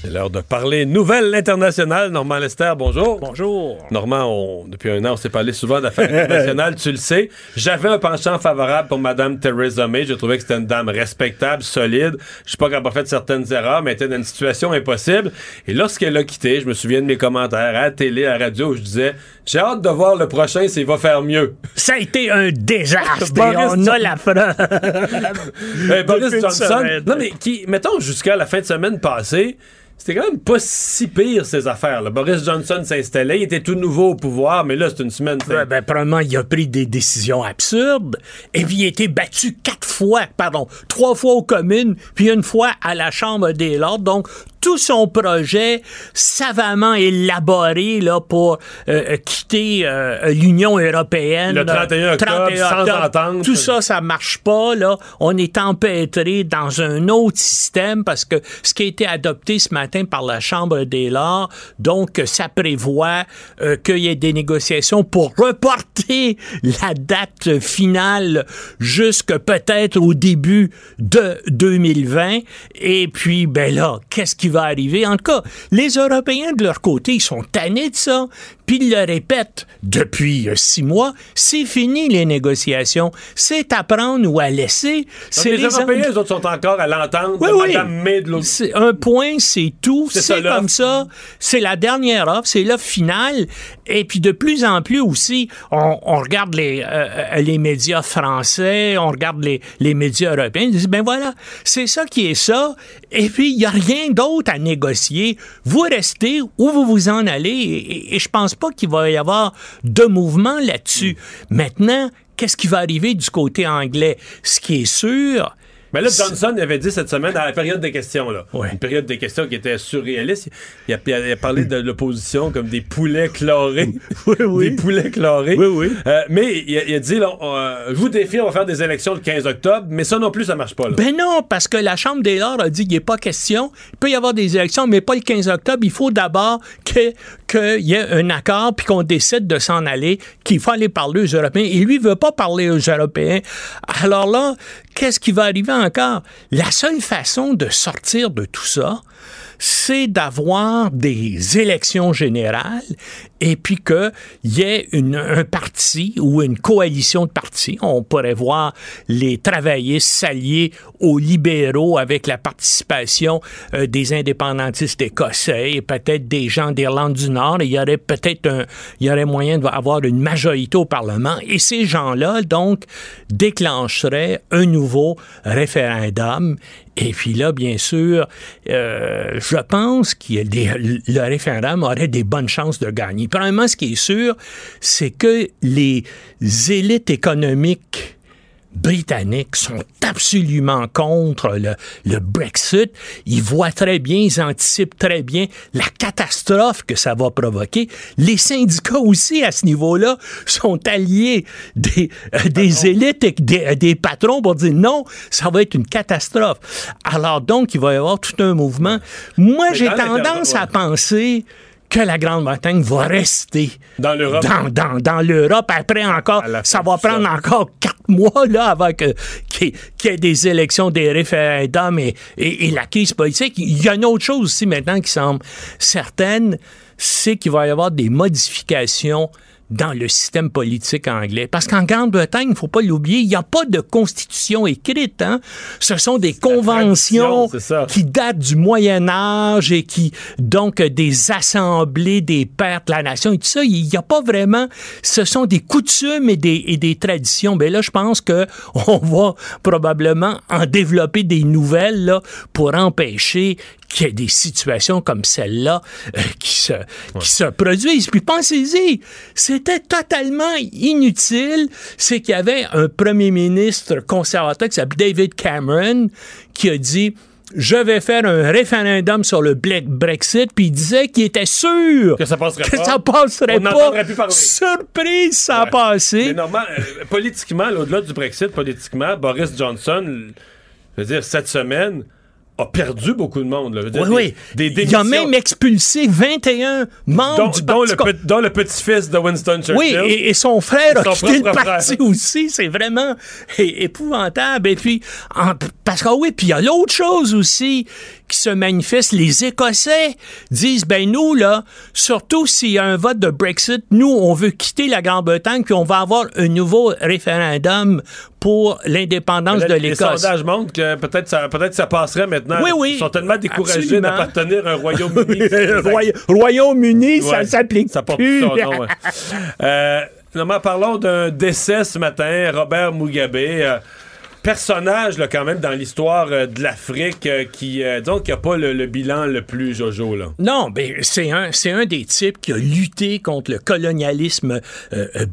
C'est l'heure de parler nouvelles internationales. Normand Lester, bonjour. Bonjour. Normand, depuis un an, on s'est parlé souvent d'affaires internationales, tu le sais. J'avais un penchant favorable pour Mme Theresa May. Je trouvais que c'était une dame respectable, solide. Je sais pas qu'elle n'a pas fait certaines erreurs, mais elle était dans une situation impossible. Et lorsqu'elle a quitté, je me souviens de mes commentaires à la télé, à la radio, où je disais j'ai hâte de voir le prochain s'il va faire mieux. Ça a été un désastre. on a la preuve. Eh, Boris Johnson. Non, mais qui, mettons, jusqu'à la fin de semaine passée, c'était quand même pas si pire, ces affaires. Là. Boris Johnson s'installait, il était tout nouveau au pouvoir, mais là, c'est une semaine. Ouais, ben, probablement, il a pris des décisions absurdes, et puis il a été battu quatre fois, pardon, trois fois aux communes, puis une fois à la Chambre des Lords. Donc, tout son projet savamment élaboré là, pour euh, quitter euh, l'Union européenne. Le 31 octobre, sans entente. Tout ça, ça marche pas. Là. On est empêtré dans un autre système parce que ce qui a été adopté ce matin par la Chambre des Lords, donc ça prévoit euh, qu'il y ait des négociations pour reporter la date finale jusque peut-être au début de 2020. Et puis, ben là, qu'est-ce qui va arriver. En tout cas, les Européens, de leur côté, ils sont tannés de ça. Puis ils le répètent depuis euh, six mois, c'est fini les négociations. C'est à prendre ou à laisser. les, les Européens, les autres sont encore à l'entente oui, de oui. Mme May de l'autre. Un point, c'est tout. C'est comme ça. C'est la dernière offre, c'est l'offre finale. Et puis de plus en plus aussi, on, on regarde les, euh, les médias français, on regarde les, les médias européens, ils disent, ben voilà, c'est ça qui est ça. Et puis, il n'y a rien d'autre à négocier. Vous restez où vous vous en allez. Et, et je pense pas qu'il va y avoir de mouvement là-dessus. Maintenant, qu'est-ce qui va arriver du côté anglais? Ce qui est sûr, mais là, Johnson avait dit cette semaine, dans la période des questions, là, Ouais. une période des questions qui était surréaliste, il a, il a parlé de l'opposition comme des poulets chlorés. Oui, oui. Des poulets chlorés. Oui, oui. Euh, mais il a, il a dit, là, euh, je vous défie, on va faire des élections le 15 octobre, mais ça non plus, ça marche pas. Là. Ben non, parce que la Chambre des Lords a dit qu'il n'est pas question. Il peut y avoir des élections, mais pas le 15 octobre. Il faut d'abord que- qu'il y ait un accord puis qu'on décide de s'en aller, qu'il faut aller parler aux Européens. Et lui, il veut pas parler aux Européens. Alors là, qu'est-ce qui va arriver encore? La seule façon de sortir de tout ça, c'est d'avoir des élections générales et puis qu'il y ait une- un parti ou une coalition de partis. On pourrait voir les travaillistes s'allier aux libéraux avec la participation euh, des indépendantistes écossais et peut-être des gens d'Irlande du Nord. Il y aurait peut-être un, il y aurait moyen d'avoir une majorité au Parlement. Et ces gens-là, donc, déclencheraient un nouveau référendum. Et puis là, bien sûr, euh, je pense que le référendum aurait des bonnes chances de gagner. Premièrement, ce qui est sûr, c'est que les élites économiques britanniques sont absolument contre le, le Brexit. Ils voient très bien, ils anticipent très bien la catastrophe que ça va provoquer. Les syndicats aussi, à ce niveau-là, sont alliés des, euh, des élites et des, euh, des patrons pour dire non, ça va être une catastrophe. Alors donc, il va y avoir tout un mouvement. Moi, j'ai tendance à penser que la Grande-Bretagne va rester Dans l'Europe. dans, dans, dans l'Europe. Après encore, ça va ça. prendre encore quatre mois là, avant que- qu'il y, ait- qu'il y ait des élections, des référendums et, et, et la crise politique. Il y a une autre chose aussi maintenant qui semble certaine, c'est qu'il va y avoir des modifications dans le système politique anglais. Parce qu'en Grande-Bretagne, il ne faut pas l'oublier, il n'y a pas de constitution écrite. Hein? Ce sont des conventions qui datent du Moyen Âge et qui, donc, des assemblées des pères de la nation et tout ça, il n'y a pas vraiment... Ce sont des coutumes et des, et des traditions. Mais là, je pense que on va probablement en développer des nouvelles là, pour empêcher qu'il y ait des situations comme celle-là euh, qui, se, qui se produisent. Puis pensez-y, c'était totalement inutile. C'est qu'il y avait un premier ministre conservateur qui s'appelle David Cameron qui a dit je vais faire un référendum sur le Brexit, puis il disait qu'il était sûr Que ça passerait que pas. ça passerait On pas. n'entendrait plus parler. Surprise, ça a passé. Mais normal, euh, politiquement, là, au-delà du Brexit, politiquement, Boris Johnson, je veux dire, cette semaine, a perdu beaucoup de monde. Là. oui, oui. Des, il a même expulsé 21 membres du dont, le, dont le petit-fils de Winston Churchill. Oui, et, son frère a quitté le parti aussi. C'est vraiment épouvantable. Et puis, parce que oui, puis il y a l'autre chose aussi qui se manifeste. Les Écossais disent, ben nous, là, surtout s'il y a un vote de Brexit, nous, on veut quitter la Grande-Bretagne, puis on va avoir un nouveau référendum pour l'indépendance de l'Écosse. Les sondages montrent que peut-être ça, peut ça passerait maintenant. Oui, oui. Ils sont tellement découragés d'appartenir à un Royaume-Uni. Royaume-Uni, ça s'applique Ça porte son nom. euh, parlons d'un décès ce matin, Robert Mugabe. Euh, personnage là, quand même dans l'histoire euh, de l'Afrique euh, qui euh, donc qui a pas le, bilan le plus jojo là. Non, ben c'est un c'est un des types qui a lutté contre le colonialisme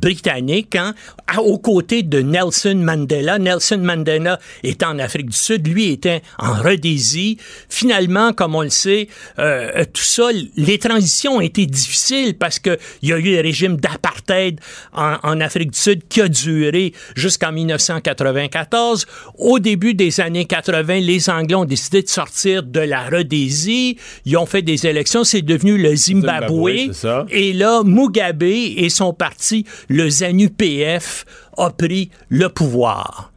britannique hein, aux côtés de Nelson Mandela. Nelson Mandela était en Afrique du Sud, lui était en Rhodésie. Finalement, comme on le sait, tout ça, les transitions ont été difficiles parce que il y a eu un régime d'apartheid en, en Afrique du Sud qui a duré jusqu'en 1994 au début des années 80, les Anglais ont décidé de sortir de la Rhodésie. Ils ont fait des élections. C'est devenu le Zimbabwe. et là, Mugabe et son parti, le ZANU-PF, a pris le pouvoir.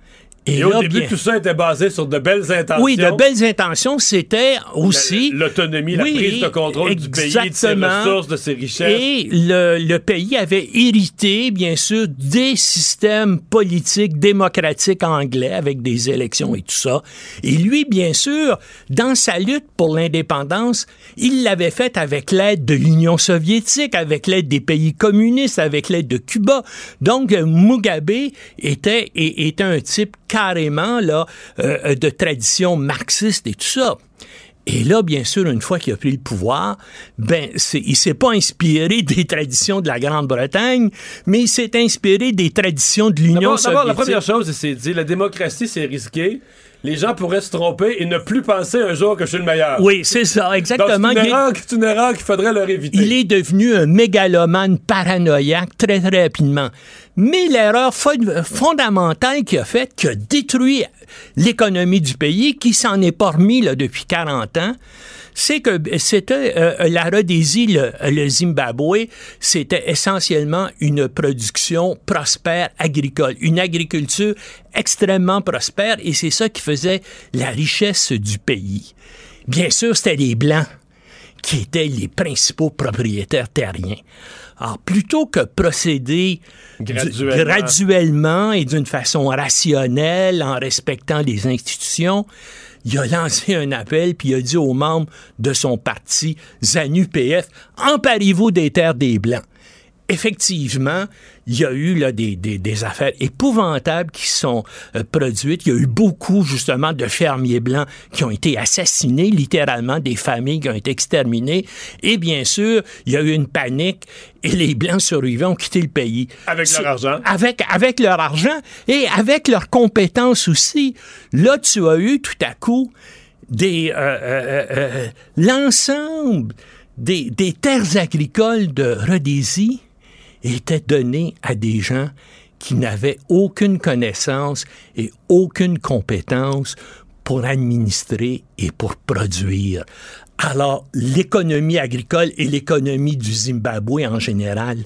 Et, au début, tout ça était basé sur de belles intentions. Oui, de belles intentions, c'était aussi... L'autonomie, la, prise de contrôle du pays, de ses ressources, de ses richesses. Et le, le, pays avait hérité, bien sûr, des systèmes politiques démocratiques anglais avec des élections et tout ça. Et lui, bien sûr, dans sa lutte pour l'indépendance, il l'avait fait avec l'aide de l'Union soviétique, avec l'aide des pays communistes, avec l'aide de Cuba. Donc, Mugabe était, était un type carrément là, euh, de tradition marxiste et tout ça. Et là, bien sûr, une fois qu'il a pris le pouvoir, ben, c'est, il s'est pas inspiré des traditions de la Grande-Bretagne, mais il s'est inspiré des traditions de l'Union soviétique. D'abord, la première chose, c'est dit, la démocratie, c'est risqué les gens pourraient se tromper et ne plus penser un jour que je suis le meilleur. Oui, c'est ça, exactement. C'est une, erreur, qu'il faudrait leur éviter. Il est devenu un mégalomane paranoïaque très, très rapidement. Mais l'erreur fondamentale qu'il a faite, qui a détruit l'économie du pays, qui s'en est pas remis là, depuis 40 ans, c'est que c'était euh, la Rhodésie, le, le Zimbabwe, c'était essentiellement une production prospère agricole, une agriculture extrêmement prospère, et c'est ça qui faisait la richesse du pays. Bien sûr, c'était les Blancs qui étaient les principaux propriétaires terriens. Alors, plutôt que procéder graduellement, graduellement et d'une façon rationnelle, en respectant les institutions, il a lancé un appel puis il a dit aux membres de son parti ZANU-PF emparez-vous des terres des Blancs effectivement, il y a eu là, des, des, affaires épouvantables qui sont euh, produites. Il y a eu beaucoup, justement, de fermiers blancs qui ont été assassinés, littéralement, des familles qui ont été exterminées. Et bien sûr, il y a eu une panique et les Blancs survivants ont quitté le pays. Avec leur argent. Avec, avec leur argent et avec leurs compétences aussi. Là, tu as eu tout à coup des euh, euh, l'ensemble des, des terres agricoles de Rhodésie était donné à des gens qui n'avaient aucune connaissance et aucune compétence pour administrer et pour produire. Alors, l'économie agricole et l'économie du Zimbabwe en général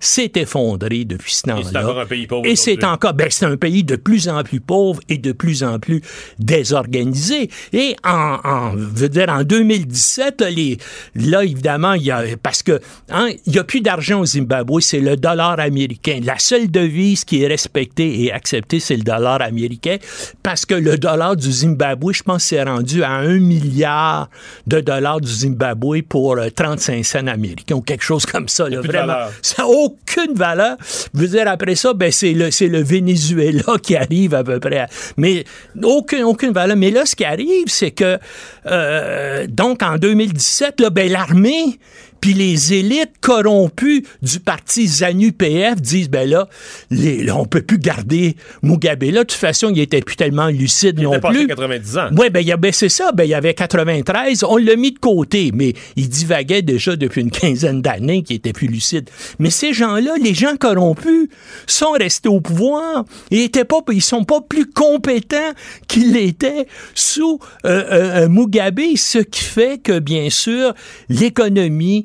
s'est effondrée depuis ce temps-là. Et c'est encore un pays pauvre. Et c'est encore, ben, c'est un pays de plus en plus pauvre et de plus en plus désorganisé. Et en, en veux dire, en 2017, les, là, évidemment, il y a, parce que, hein, il y a plus d'argent au Zimbabwe, c'est le dollar américain. La seule devise qui est respectée et acceptée, c'est le dollar américain, parce que le dollar du Zimbabwe, je pense, s'est rendu à un milliard de dollars du Zimbabwe pour 35 euh, cents américains ou quelque chose comme ça. vraiment, ça n'a aucune valeur. Vous dire après ça, ben, c'est le, le Venezuela qui arrive à peu près. mais aucune, aucune valeur. Mais là, ce qui arrive, c'est que, euh, donc, en 2017, là, ben, l'armée puis les élites corrompues du parti ZANU-PF disent, ben là, les, on peut plus garder Mugabe là. De toute façon, il était plus tellement lucide il non était plus. 90 ans. Oui, ben, ben c'est ça. là, ben, il y avait 93, on l'a mis de côté, mais il divaguait déjà depuis une quinzaine d'années qui était plus lucide. Mais ces gens-là, les gens corrompus, sont restés au pouvoir et étaient pas, ils sont pas plus compétents qu'ils l'étaient sous euh, euh, Mugabe, ce qui fait que, bien sûr, l'économie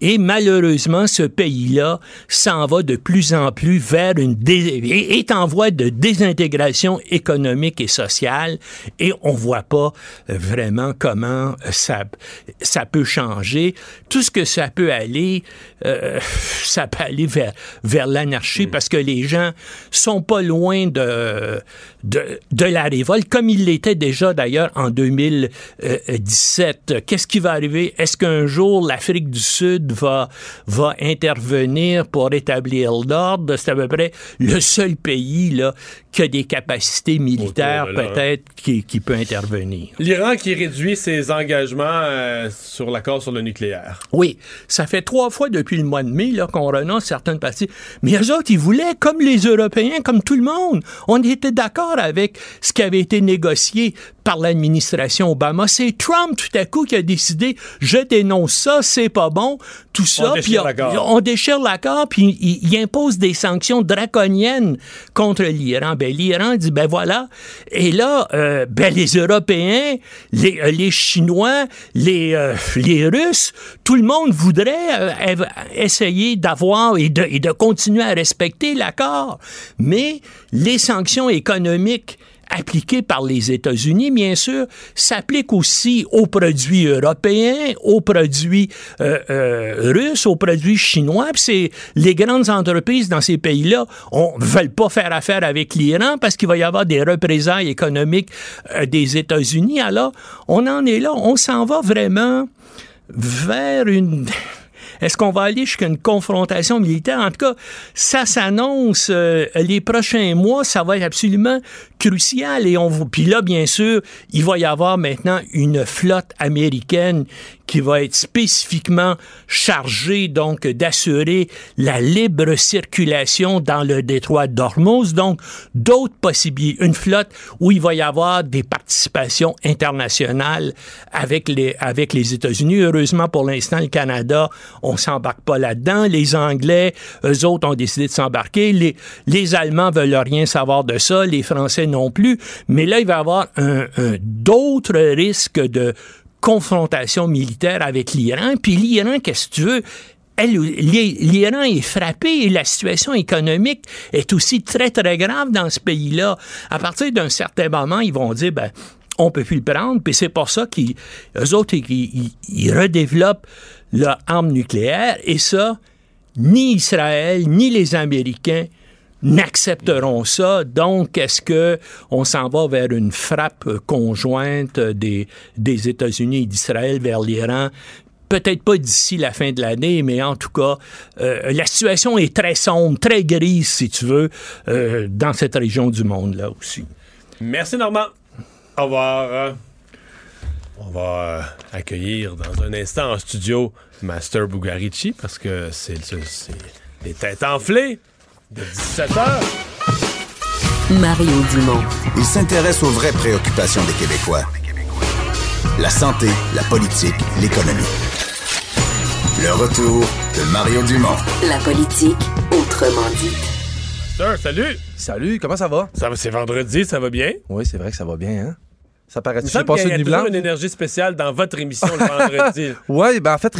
et malheureusement, ce pays-là s'en va de plus en plus vers une est en voie de désintégration économique et sociale et on voit pas euh, vraiment comment ça, ça peut changer. Tout ce que ça peut aller, euh, ça peut aller vers, vers l'anarchie mm. parce que les gens sont pas loin de, de, de la révolte, comme il l'était déjà d'ailleurs en 2017. Qu'est-ce qui va arriver? Est-ce qu'un jour l'Afrique du Sud va, va intervenir pour établir l'ordre. C'est à peu près le seul pays là, qui a des capacités militaires peut-être qui, qui, peut intervenir. L'Iran qui réduit ses engagements euh, sur l'accord sur le nucléaire. Oui, ça fait trois fois depuis le mois de mai qu'on renonce certaines parties. Mais eux autres, ils voulaient, comme les Européens, comme tout le monde, on était d'accord avec ce qui avait été négocié par l'administration Obama. C'est Trump, tout à coup, qui a décidé, je dénonce ça, c'est pas bon, tout ça. On déchire l'accord. On déchire l'accord, puis il, impose des sanctions draconiennes contre l'Iran. Ben, l'Iran dit, ben voilà. Et là, euh, ben, les Européens, les, euh, les Chinois, les, euh, les Russes, tout le monde voudrait essayer d'avoir et de, et de continuer à respecter l'accord. Mais les sanctions économiques appliqué par les États-Unis, bien sûr, s'applique aussi aux produits européens, aux produits euh, euh, russes, aux produits chinois. c'est les grandes entreprises dans ces pays-là ne veulent pas faire affaire avec l'Iran parce qu'il va y avoir des représailles économiques euh, des États-Unis. Alors, on en est là, on s'en va vraiment vers une est-ce qu'on va aller jusqu'à une confrontation militaire? En tout cas, ça s'annonce euh, les prochains mois, ça va être absolument crucial. Et on puis là, bien sûr, il va y avoir maintenant une flotte américaine qui va être spécifiquement chargée donc d'assurer la libre circulation dans le détroit d'Ormuz. Donc, d'autres possibilités. Une flotte où il va y avoir des participations internationales avec les, avec les États-Unis. Heureusement, pour l'instant, le Canada, on s'embarque pas là-dedans. Les Anglais, eux autres, ont décidé de s'embarquer. Les, les Allemands veulent rien savoir de ça. Les Français non plus. Mais là, il va y avoir un, d'autres risques de confrontation militaire avec l'Iran. Puis l'Iran, qu'est-ce que tu veux? l'Iran est frappé et la situation économique est aussi très, très grave dans ce pays-là. À partir d'un certain moment, ils vont dire, ben, on peut plus le prendre, puis c'est pour ça qu'ils, autres, ils redéveloppent leur arme nucléaire, et ça, ni Israël, ni les Américains n'accepteront ça. Donc, est-ce que on s'en va vers une frappe conjointe des, États-Unis et d'Israël vers l'Iran? Peut-être pas d'ici la fin de l'année, mais en tout cas, euh, la situation est très sombre, très grise, si tu veux, euh, dans cette région du monde-là aussi. Merci, Normand. Au revoir. On va accueillir dans un instant en studio Master Bugarici parce que c'est les têtes enflées de 17 h Mario Dumont. Il s'intéresse aux vraies préoccupations des Québécois. La santé, la politique, l'économie. Le retour de Mario Dumont. La politique, autrement dit. Master, salut! Salut, comment ça va? Ça va, c'est vendredi, ça va bien? Oui, c'est vrai que ça va bien, hein? Ça paraît que j'ai passé une nuit blanche? une énergie spéciale dans votre émission le vendredi? oui, ben en fait,